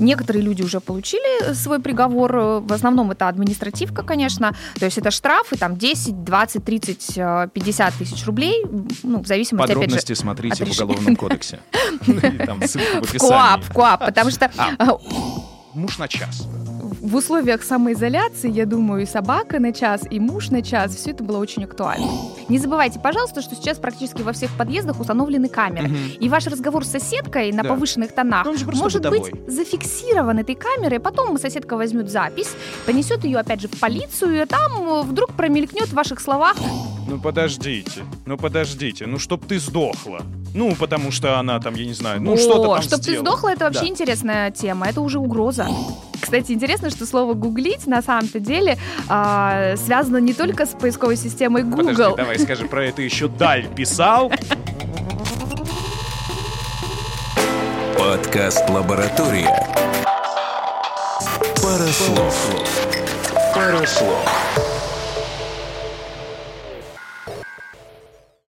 Некоторые люди уже получили свой приговор. В основном это административка, конечно. То есть это штрафы там 10, 20, 30, 50 тысяч рублей. Ну, в зависимости, Подробности же, смотрите от в. Уголовном кодексе. И Там ссылка в в КОАП, описании. в КОАП, потому что А. э, Муж на час. В условиях самоизоляции, я думаю, и собака на час, и муж на час, все это было очень актуально. Не забывайте, пожалуйста, что сейчас практически во всех подъездах установлены камеры. Мгм. И ваш разговор с соседкой на Да. повышенных тонах может быть зафиксирован этой камерой, потом соседка возьмет запись, понесет ее опять же в полицию, и там э, вдруг промелькнет в ваших словах Ну подождите, ну подождите, ну чтоб ты сдохла. Ну, потому что она там, я не знаю, ну что-то там чтоб ты сделала. сдохла, это вообще Да. интересная тема, это уже угроза. Кстати, интересно, что слово «гуглить» на самом-то деле а, связано не только с поисковой системой Google. Подожди, давай скажи про это еще Даль писал. Подкаст «Лаборатория». Пара слов. Пара слов.